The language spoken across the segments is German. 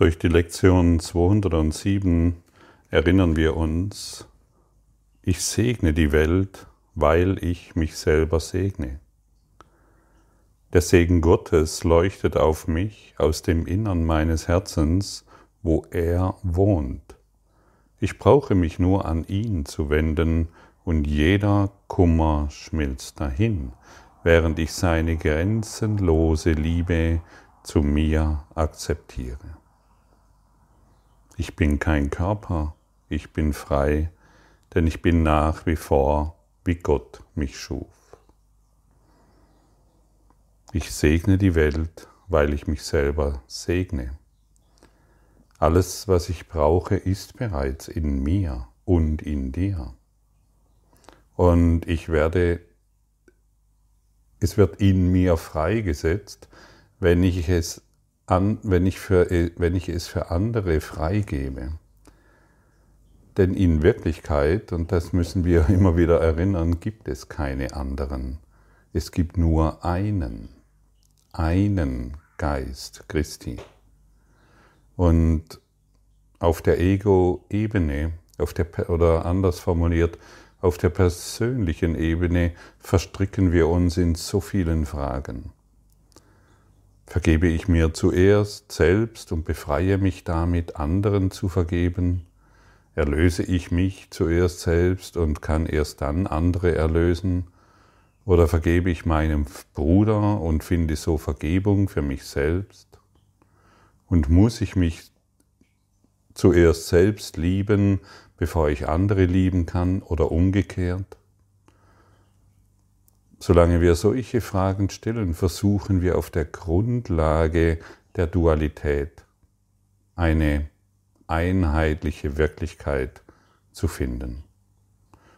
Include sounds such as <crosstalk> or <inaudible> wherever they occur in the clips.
Durch die Lektion 207 erinnern wir uns, ich segne die Welt, weil ich mich selber segne. Der Segen Gottes leuchtet auf mich aus dem Innern meines Herzens, wo er wohnt. Ich brauche mich nur an ihn zu wenden, und jeder Kummer schmilzt dahin, während ich seine grenzenlose Liebe zu mir akzeptiere. Ich bin kein Körper, ich bin frei, denn ich bin nach wie vor, wie Gott mich schuf. Ich segne die Welt, weil ich mich selber segne. Alles, was ich brauche, ist bereits in mir und in dir. Und ich werde, es wird in mir freigesetzt, wenn ich es an, wenn ich, für, wenn ich es für andere freigebe. Denn in Wirklichkeit, und das müssen wir <laughs> immer wieder erinnern, gibt es keine anderen. Es gibt nur einen, einen Geist Christi. Und auf der Ego-Ebene, oder anders formuliert, auf der persönlichen Ebene verstricken wir uns in so vielen Fragen. Vergebe ich mir zuerst selbst und befreie mich damit, anderen zu vergeben? Erlöse ich mich zuerst selbst und kann erst dann andere erlösen? Oder vergebe ich meinem Bruder und finde so Vergebung für mich selbst? Und muss ich mich zuerst selbst lieben, bevor ich andere lieben kann oder umgekehrt? Solange wir solche Fragen stellen, versuchen wir auf der Grundlage der Dualität eine einheitliche Wirklichkeit zu finden.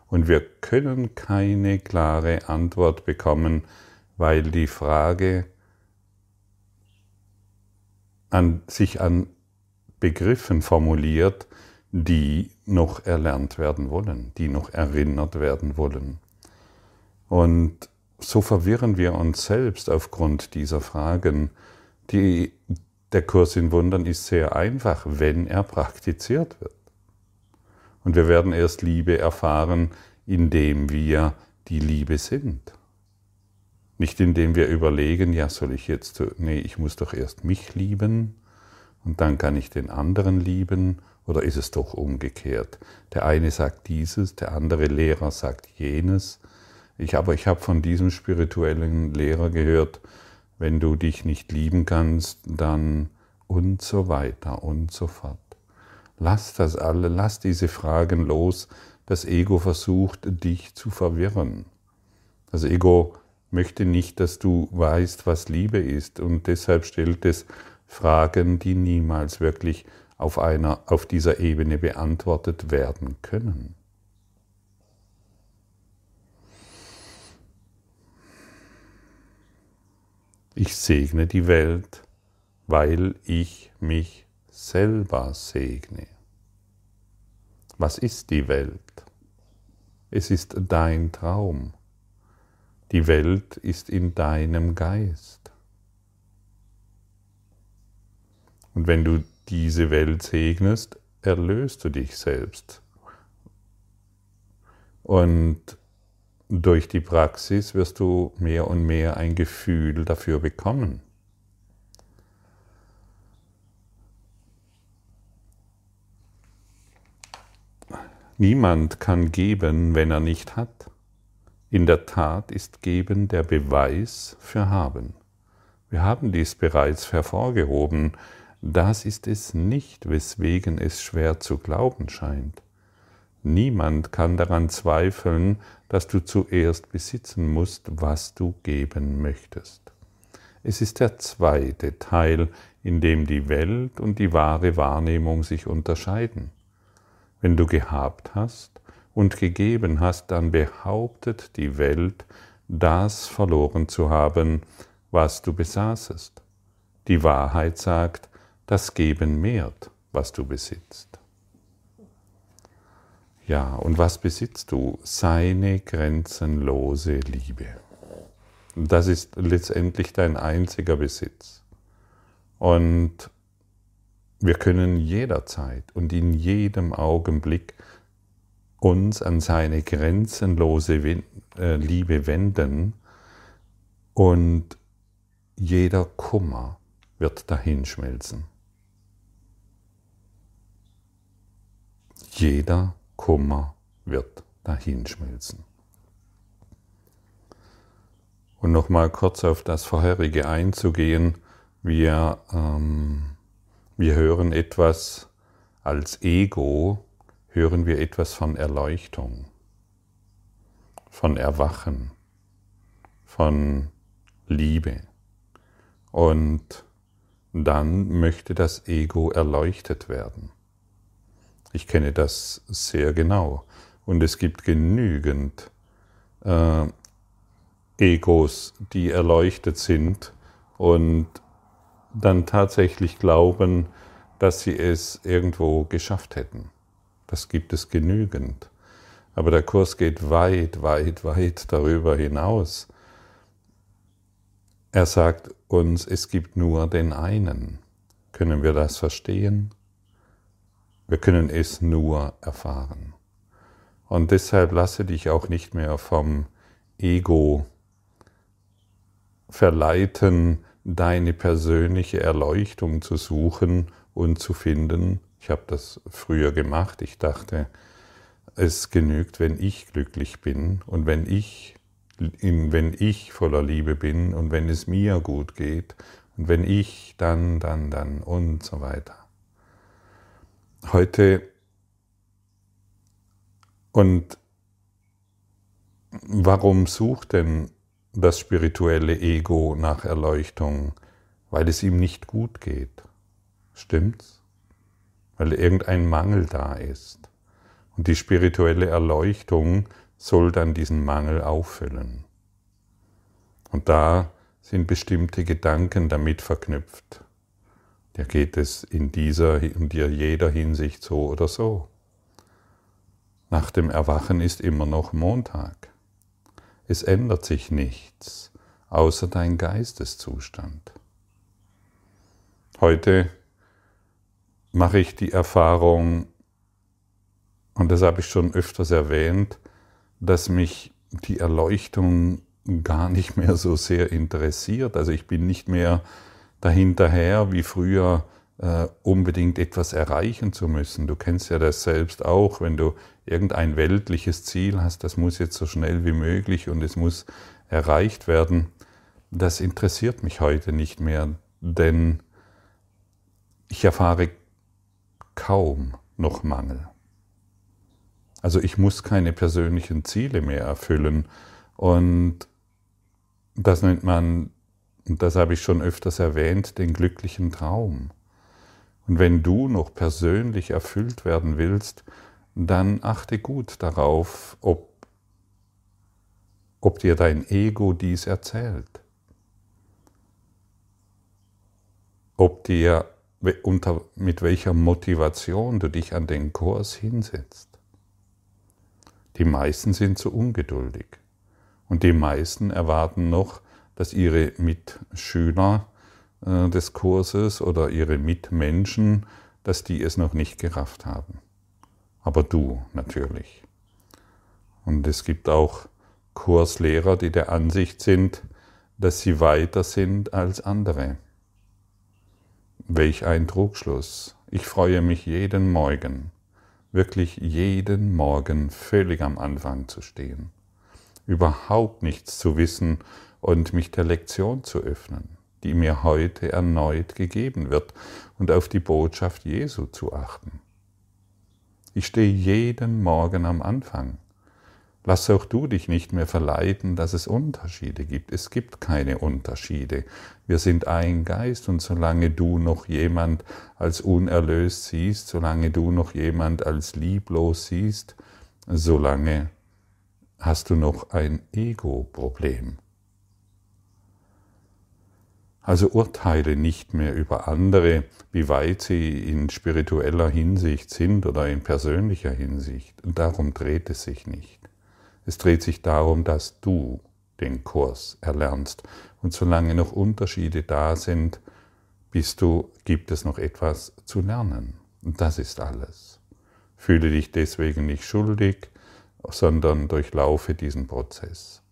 Und wir können keine klare Antwort bekommen, weil die Frage an, sich an Begriffen formuliert, die noch erlernt werden wollen, die noch erinnert werden wollen. Und so verwirren wir uns selbst aufgrund dieser Fragen. Die, der Kurs in Wundern ist sehr einfach, wenn er praktiziert wird. Und wir werden erst Liebe erfahren, indem wir die Liebe sind. Nicht indem wir überlegen, ja, soll ich jetzt, nee, ich muss doch erst mich lieben und dann kann ich den anderen lieben oder ist es doch umgekehrt? Der eine sagt dieses, der andere Lehrer sagt jenes ich, aber ich habe von diesem spirituellen Lehrer gehört, wenn du dich nicht lieben kannst, dann und so weiter und so fort. Lass das alle, lass diese Fragen los. Das Ego versucht, dich zu verwirren. Das Ego möchte nicht, dass du weißt, was Liebe ist und deshalb stellt es Fragen, die niemals wirklich auf, einer, auf dieser Ebene beantwortet werden können. Ich segne die Welt, weil ich mich selber segne. Was ist die Welt? Es ist dein Traum. Die Welt ist in deinem Geist. Und wenn du diese Welt segnest, erlöst du dich selbst. Und durch die Praxis wirst du mehr und mehr ein Gefühl dafür bekommen. Niemand kann geben, wenn er nicht hat. In der Tat ist Geben der Beweis für Haben. Wir haben dies bereits hervorgehoben. Das ist es nicht, weswegen es schwer zu glauben scheint. Niemand kann daran zweifeln, dass du zuerst besitzen musst, was du geben möchtest. Es ist der zweite Teil, in dem die Welt und die wahre Wahrnehmung sich unterscheiden. Wenn du gehabt hast und gegeben hast, dann behauptet die Welt, das verloren zu haben, was du besaßest. Die Wahrheit sagt, das Geben mehrt, was du besitzt. Ja, und was besitzt du? Seine grenzenlose Liebe. Das ist letztendlich dein einziger Besitz. Und wir können jederzeit und in jedem Augenblick uns an seine grenzenlose äh, Liebe wenden und jeder Kummer wird dahinschmelzen. Jeder Kummer wird dahinschmelzen. Und nochmal kurz auf das vorherige einzugehen, wir, ähm, wir hören etwas als Ego, hören wir etwas von Erleuchtung, von Erwachen, von Liebe. Und dann möchte das Ego erleuchtet werden. Ich kenne das sehr genau. Und es gibt genügend äh, Egos, die erleuchtet sind und dann tatsächlich glauben, dass sie es irgendwo geschafft hätten. Das gibt es genügend. Aber der Kurs geht weit, weit, weit darüber hinaus. Er sagt uns, es gibt nur den einen. Können wir das verstehen? Wir können es nur erfahren. Und deshalb lasse dich auch nicht mehr vom Ego verleiten, deine persönliche Erleuchtung zu suchen und zu finden. Ich habe das früher gemacht. Ich dachte, es genügt, wenn ich glücklich bin und wenn ich wenn ich voller Liebe bin und wenn es mir gut geht und wenn ich dann, dann, dann und so weiter. Heute und warum sucht denn das spirituelle Ego nach Erleuchtung? Weil es ihm nicht gut geht. Stimmt's? Weil irgendein Mangel da ist. Und die spirituelle Erleuchtung soll dann diesen Mangel auffüllen. Und da sind bestimmte Gedanken damit verknüpft. Da geht es in dieser, in jeder Hinsicht so oder so. Nach dem Erwachen ist immer noch Montag. Es ändert sich nichts, außer dein Geisteszustand. Heute mache ich die Erfahrung, und das habe ich schon öfters erwähnt, dass mich die Erleuchtung gar nicht mehr so sehr interessiert. Also ich bin nicht mehr dahinterher wie früher äh, unbedingt etwas erreichen zu müssen. Du kennst ja das selbst auch, wenn du irgendein weltliches Ziel hast, das muss jetzt so schnell wie möglich und es muss erreicht werden. Das interessiert mich heute nicht mehr, denn ich erfahre kaum noch Mangel. Also ich muss keine persönlichen Ziele mehr erfüllen. Und das nennt man, und das habe ich schon öfters erwähnt, den glücklichen Traum. Und wenn du noch persönlich erfüllt werden willst, dann achte gut darauf, ob, ob dir dein Ego dies erzählt. Ob dir unter, mit welcher Motivation du dich an den Kurs hinsetzt. Die meisten sind zu ungeduldig. Und die meisten erwarten noch, dass ihre Mitschüler äh, des Kurses oder ihre Mitmenschen, dass die es noch nicht gerafft haben. Aber du natürlich. Und es gibt auch Kurslehrer, die der Ansicht sind, dass sie weiter sind als andere. Welch ein Trugschluss. Ich freue mich jeden Morgen, wirklich jeden Morgen völlig am Anfang zu stehen, überhaupt nichts zu wissen und mich der Lektion zu öffnen, die mir heute erneut gegeben wird und auf die Botschaft Jesu zu achten. Ich stehe jeden Morgen am Anfang Lass auch du dich nicht mehr verleiten, dass es Unterschiede gibt. Es gibt keine Unterschiede. Wir sind ein Geist und solange du noch jemand als unerlöst siehst, solange du noch jemand als lieblos siehst, solange hast du noch ein Ego-Problem. Also urteile nicht mehr über andere, wie weit sie in spiritueller Hinsicht sind oder in persönlicher Hinsicht. Und darum dreht es sich nicht. Es dreht sich darum, dass du den Kurs erlernst. Und solange noch Unterschiede da sind, bist du, gibt es noch etwas zu lernen. Und das ist alles. Fühle dich deswegen nicht schuldig, sondern durchlaufe diesen Prozess.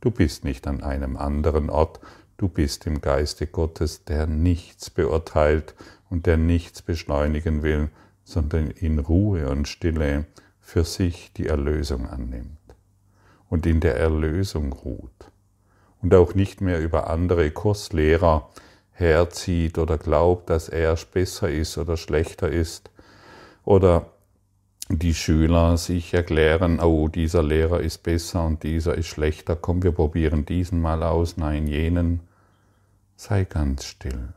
Du bist nicht an einem anderen Ort, du bist im Geiste Gottes, der nichts beurteilt und der nichts beschleunigen will, sondern in Ruhe und Stille für sich die Erlösung annimmt und in der Erlösung ruht und auch nicht mehr über andere Kurslehrer herzieht oder glaubt, dass er besser ist oder schlechter ist oder die Schüler sich erklären, oh, dieser Lehrer ist besser und dieser ist schlechter, komm, wir probieren diesen mal aus, nein, jenen. Sei ganz still.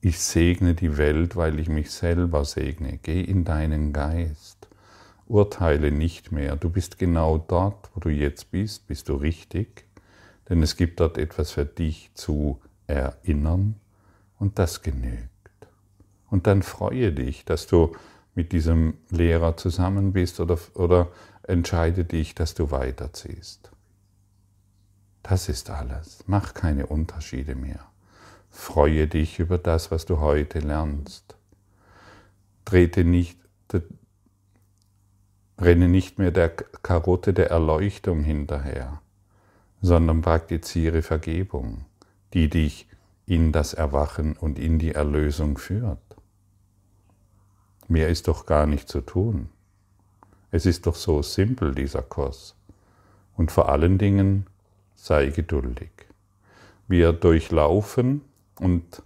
Ich segne die Welt, weil ich mich selber segne. Geh in deinen Geist. Urteile nicht mehr. Du bist genau dort, wo du jetzt bist, bist du richtig, denn es gibt dort etwas für dich zu erinnern und das genügt. Und dann freue dich, dass du mit diesem Lehrer zusammen bist oder, oder entscheide dich, dass du weiterziehst. Das ist alles. Mach keine Unterschiede mehr. Freue dich über das, was du heute lernst. Trete nicht, renne nicht mehr der Karotte der Erleuchtung hinterher, sondern praktiziere Vergebung, die dich in das Erwachen und in die Erlösung führt. Mehr ist doch gar nicht zu tun. Es ist doch so simpel, dieser Kurs. Und vor allen Dingen sei geduldig. Wir durchlaufen, und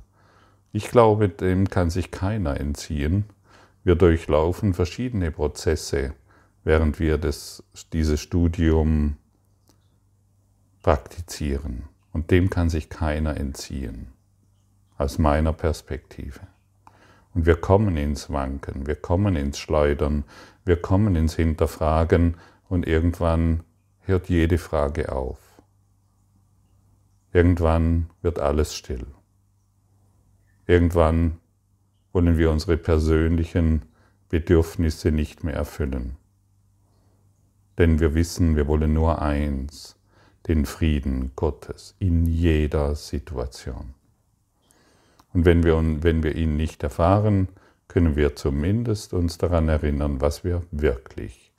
ich glaube, dem kann sich keiner entziehen, wir durchlaufen verschiedene Prozesse, während wir das, dieses Studium praktizieren. Und dem kann sich keiner entziehen, aus meiner Perspektive. Und wir kommen ins Wanken, wir kommen ins Schleudern, wir kommen ins Hinterfragen und irgendwann hört jede Frage auf. Irgendwann wird alles still. Irgendwann wollen wir unsere persönlichen Bedürfnisse nicht mehr erfüllen. Denn wir wissen, wir wollen nur eins, den Frieden Gottes in jeder Situation. Und wenn wir, wenn wir ihn nicht erfahren, können wir zumindest uns daran erinnern, was wir wirklich,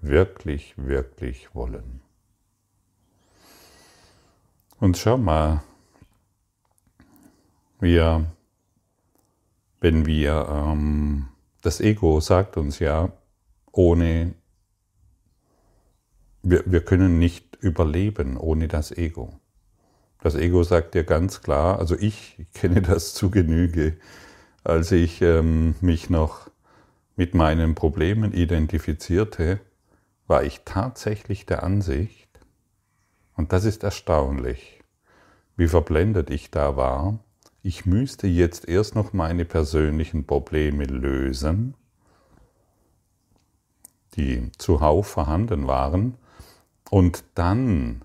wirklich, wirklich wollen. Und schau mal, wir, wenn wir, ähm, das Ego sagt uns ja, ohne, wir, wir können nicht überleben ohne das Ego. Das Ego sagt dir ganz klar, also ich kenne das zu Genüge, als ich ähm, mich noch mit meinen Problemen identifizierte, war ich tatsächlich der Ansicht, und das ist erstaunlich, wie verblendet ich da war, ich müsste jetzt erst noch meine persönlichen Probleme lösen, die zuhauf vorhanden waren, und dann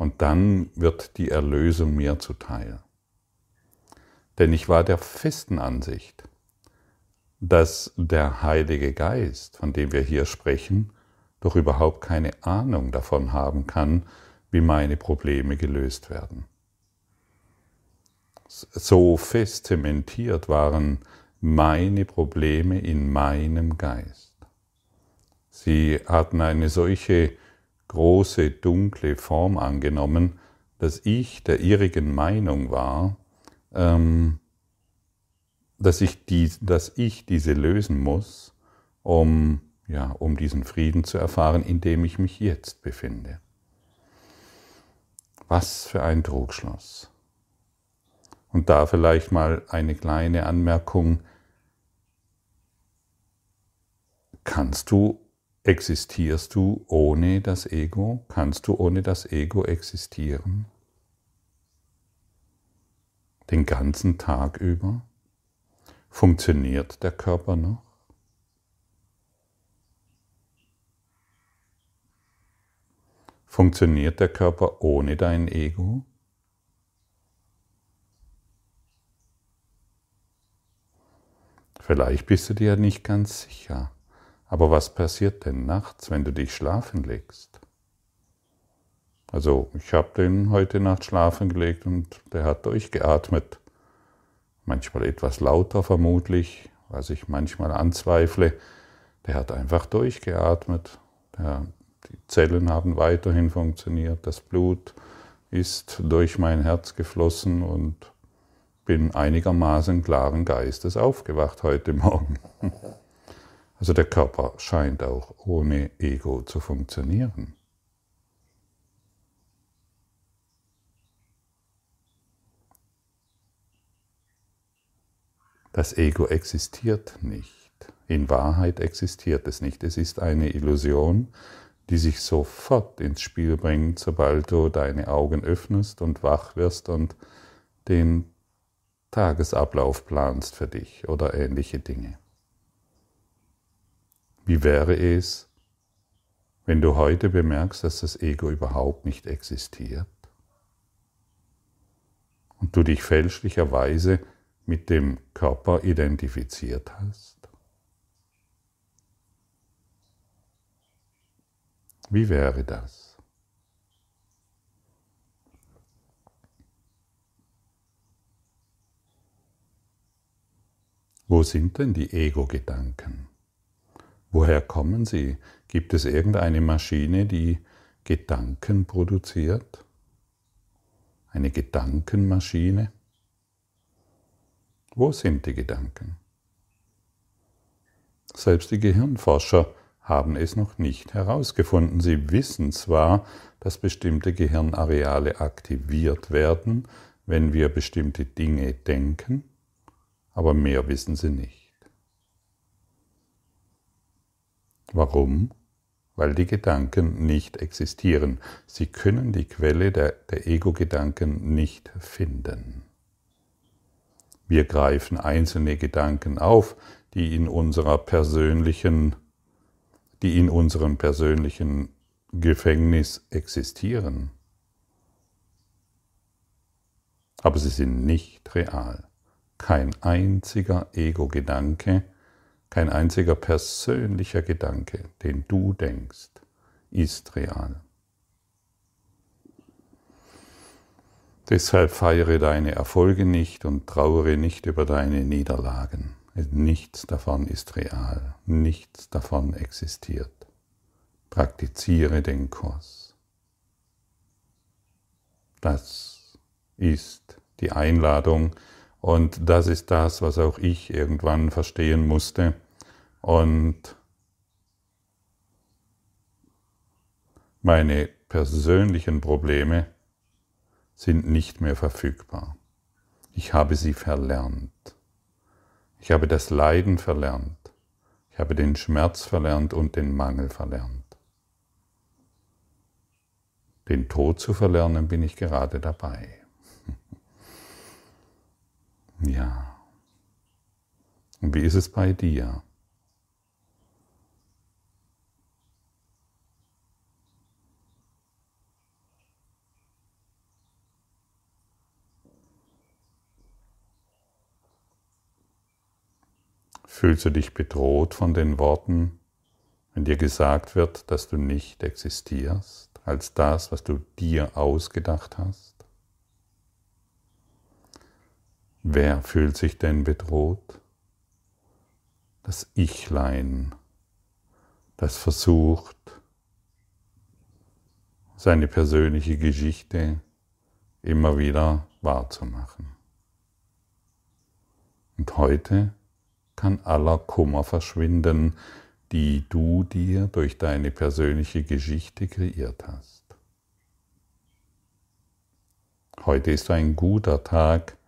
und dann wird die Erlösung mir zuteil. Denn ich war der festen Ansicht, dass der Heilige Geist, von dem wir hier sprechen, doch überhaupt keine Ahnung davon haben kann, wie meine Probleme gelöst werden. So fest zementiert waren meine Probleme in meinem Geist. Sie hatten eine solche große, dunkle Form angenommen, dass ich der irrigen Meinung war, ähm, dass, ich die, dass ich diese lösen muss, um, ja, um diesen Frieden zu erfahren, in dem ich mich jetzt befinde. Was für ein Trugschluss. Und da vielleicht mal eine kleine Anmerkung. Kannst du Existierst du ohne das Ego? Kannst du ohne das Ego existieren? Den ganzen Tag über? Funktioniert der Körper noch? Funktioniert der Körper ohne dein Ego? Vielleicht bist du dir nicht ganz sicher. Aber was passiert denn nachts, wenn du dich schlafen legst? Also ich habe den heute Nacht schlafen gelegt und der hat durchgeatmet. manchmal etwas lauter vermutlich, was ich manchmal anzweifle. Der hat einfach durchgeatmet. Der, die Zellen haben weiterhin funktioniert. Das Blut ist durch mein Herz geflossen und bin einigermaßen klaren Geistes aufgewacht heute Morgen. <laughs> Also der Körper scheint auch ohne Ego zu funktionieren. Das Ego existiert nicht. In Wahrheit existiert es nicht. Es ist eine Illusion, die sich sofort ins Spiel bringt, sobald du deine Augen öffnest und wach wirst und den Tagesablauf planst für dich oder ähnliche Dinge. Wie wäre es, wenn du heute bemerkst, dass das Ego überhaupt nicht existiert und du dich fälschlicherweise mit dem Körper identifiziert hast? Wie wäre das? Wo sind denn die Ego-Gedanken? Woher kommen sie? Gibt es irgendeine Maschine, die Gedanken produziert? Eine Gedankenmaschine? Wo sind die Gedanken? Selbst die Gehirnforscher haben es noch nicht herausgefunden. Sie wissen zwar, dass bestimmte Gehirnareale aktiviert werden, wenn wir bestimmte Dinge denken, aber mehr wissen sie nicht. Warum? Weil die Gedanken nicht existieren. Sie können die Quelle der, der Ego-Gedanken nicht finden. Wir greifen einzelne Gedanken auf, die in unserer persönlichen, die in unserem persönlichen Gefängnis existieren. Aber sie sind nicht real. Kein einziger Ego-Gedanke, kein einziger persönlicher Gedanke, den du denkst, ist real. Deshalb feiere deine Erfolge nicht und trauere nicht über deine Niederlagen. Nichts davon ist real, nichts davon existiert. Praktiziere den Kurs. Das ist die Einladung und das ist das, was auch ich irgendwann verstehen musste. Und meine persönlichen Probleme sind nicht mehr verfügbar. Ich habe sie verlernt. Ich habe das Leiden verlernt. Ich habe den Schmerz verlernt und den Mangel verlernt. Den Tod zu verlernen bin ich gerade dabei. Ja. Und wie ist es bei dir? Fühlst du dich bedroht von den Worten, wenn dir gesagt wird, dass du nicht existierst als das, was du dir ausgedacht hast? Wer fühlt sich denn bedroht? Das Ichlein, das versucht, seine persönliche Geschichte immer wieder wahrzumachen. Und heute kann aller Kummer verschwinden, die du dir durch deine persönliche Geschichte kreiert hast. Heute ist ein guter Tag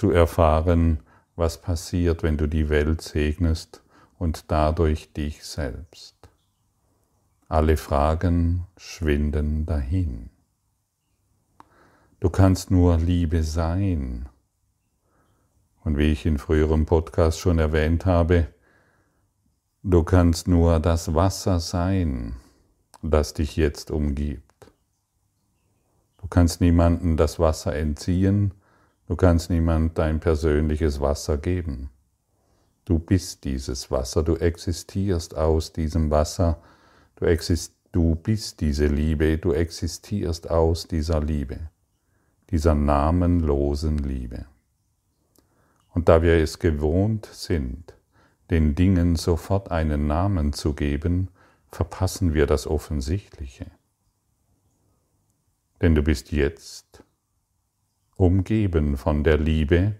zu erfahren, was passiert, wenn du die Welt segnest und dadurch dich selbst. Alle Fragen schwinden dahin. Du kannst nur Liebe sein und wie ich in früherem Podcast schon erwähnt habe, du kannst nur das Wasser sein, das dich jetzt umgibt. Du kannst niemandem das Wasser entziehen, du kannst niemand dein persönliches Wasser geben. Du bist dieses Wasser, du existierst aus diesem Wasser, du, exist, du bist diese Liebe, du existierst aus dieser Liebe, dieser namenlosen Liebe. Und da wir es gewohnt sind, den Dingen sofort einen Namen zu geben, verpassen wir das Offensichtliche. Denn du bist jetzt umgeben von der Liebe,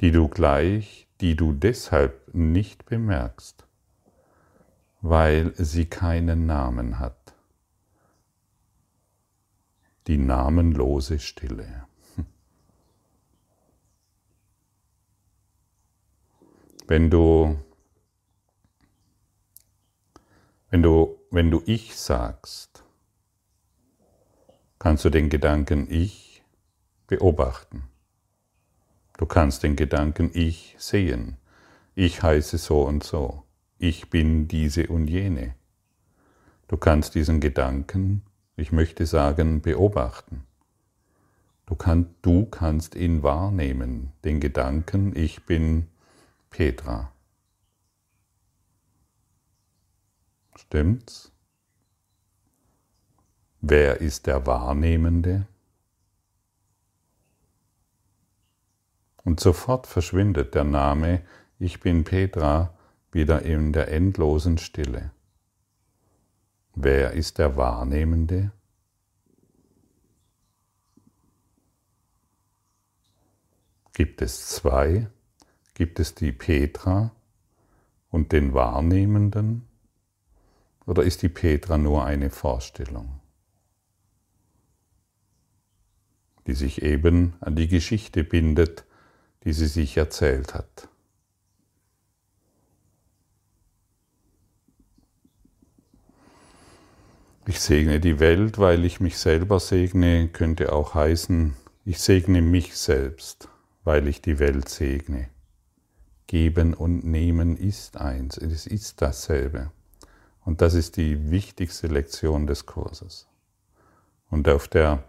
die du gleich, die du deshalb nicht bemerkst, weil sie keinen Namen hat. Die namenlose Stille. <laughs> Wenn du, wenn du, wenn du ich sagst, kannst du den Gedanken ich beobachten. Du kannst den Gedanken ich sehen. Ich heiße so und so. Ich bin diese und jene. Du kannst diesen Gedanken, ich möchte sagen, beobachten. Du, kann, du kannst ihn wahrnehmen, den Gedanken, ich bin Petra. Stimmt's? Wer ist der Wahrnehmende? Und sofort verschwindet der Name Ich bin Petra wieder in der endlosen Stille. Wer ist der Wahrnehmende? Gibt es zwei? Gibt es die Petra und den Wahrnehmenden? Oder ist die Petra nur eine Vorstellung, die sich eben an die Geschichte bindet, die sie sich erzählt hat? Ich segne die Welt, weil ich mich selber segne, könnte auch heißen, ich segne mich selbst, weil ich die Welt segne. Geben und Nehmen ist eins, es ist dasselbe. Und das ist die wichtigste Lektion des Kurses. Und auf der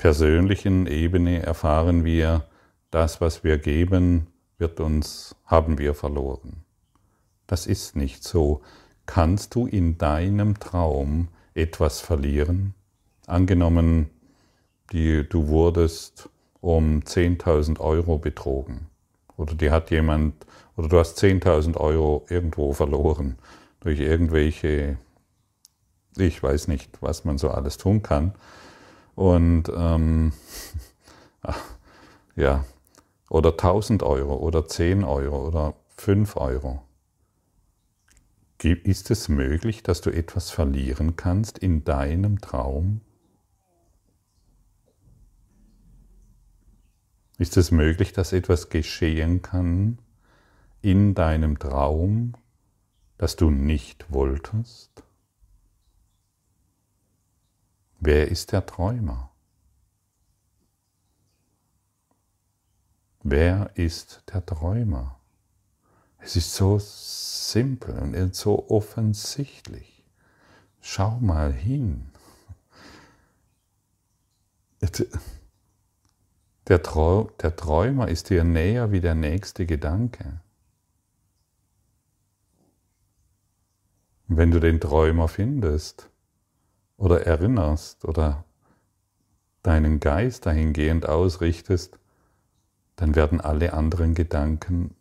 persönlichen Ebene erfahren wir, das, was wir geben, wird uns, haben wir verloren. Das ist nicht so. Kannst du in deinem Traum etwas verlieren? Angenommen, die, du wurdest um 10.000 Euro betrogen. Oder die hat jemand, oder du hast 10.000 Euro irgendwo verloren durch irgendwelche, ich weiß nicht, was man so alles tun kann. Und ähm, <laughs> ja, oder 1000 Euro oder 10 Euro oder 5 Euro. Ist es möglich, dass du etwas verlieren kannst in deinem Traum? Ist es möglich, dass etwas geschehen kann in deinem Traum, das du nicht wolltest? Wer ist der Träumer? Wer ist der Träumer? Es ist so simpel und so offensichtlich. Schau mal hin. Der, Trau der Träumer ist dir näher wie der nächste Gedanke. wenn du den Träumer findest oder erinnerst oder deinen Geist dahingehend ausrichtest, dann werden alle anderen Gedanken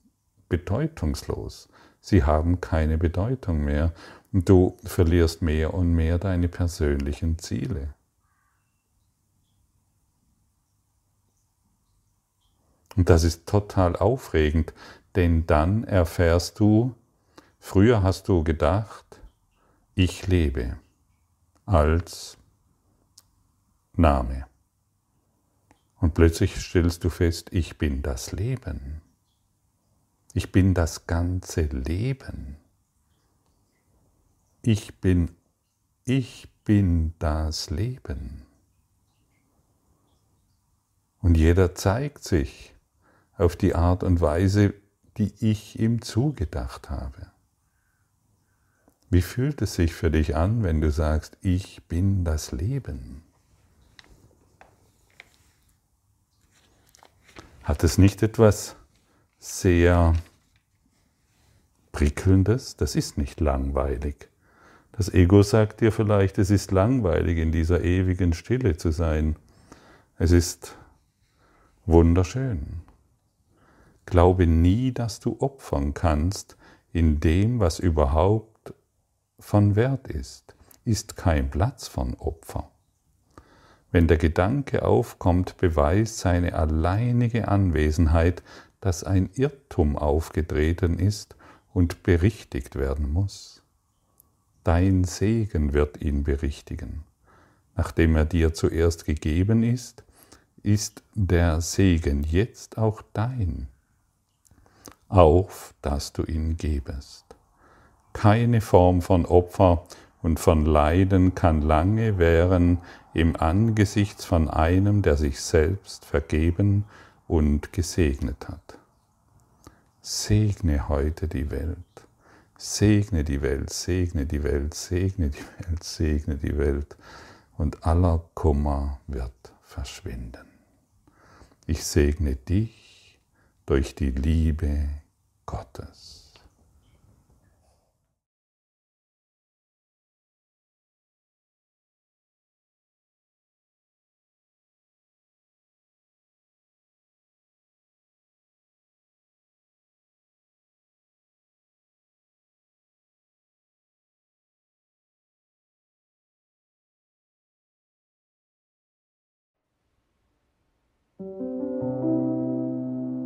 bedeutungslos. Sie haben keine Bedeutung mehr und du verlierst mehr und mehr deine persönlichen Ziele. Und das ist total aufregend, denn dann erfährst du, früher hast du gedacht, ich lebe als Name. Und plötzlich stellst du fest, ich bin das Leben. Ich bin das ganze Leben. Ich bin, ich bin das Leben. Und jeder zeigt sich auf die Art und Weise, die ich ihm zugedacht habe. Wie fühlt es sich für dich an, wenn du sagst, ich bin das Leben? Hat es nicht etwas sehr prickelndes? Das ist nicht langweilig. Das Ego sagt dir vielleicht, es ist langweilig, in dieser ewigen Stille zu sein. Es ist Wunderschön. Glaube nie, dass du opfern kannst in dem, was überhaupt von Wert ist. Ist kein Platz von Opfer. Wenn der Gedanke aufkommt, beweist seine alleinige Anwesenheit, dass ein Irrtum aufgetreten ist und berichtigt werden muss. Dein Segen wird ihn berichtigen. Nachdem er dir zuerst gegeben ist, ist der Segen jetzt auch dein, auf dass du ihn gebest. Keine Form von Opfer und von Leiden kann lange währen im Angesicht von einem, der sich selbst vergeben und gesegnet hat. Segne heute die Welt. Segne die Welt, segne die Welt, segne die Welt, segne die Welt und aller Kummer wird verschwinden. Ich segne dich durch die Liebe Gottes.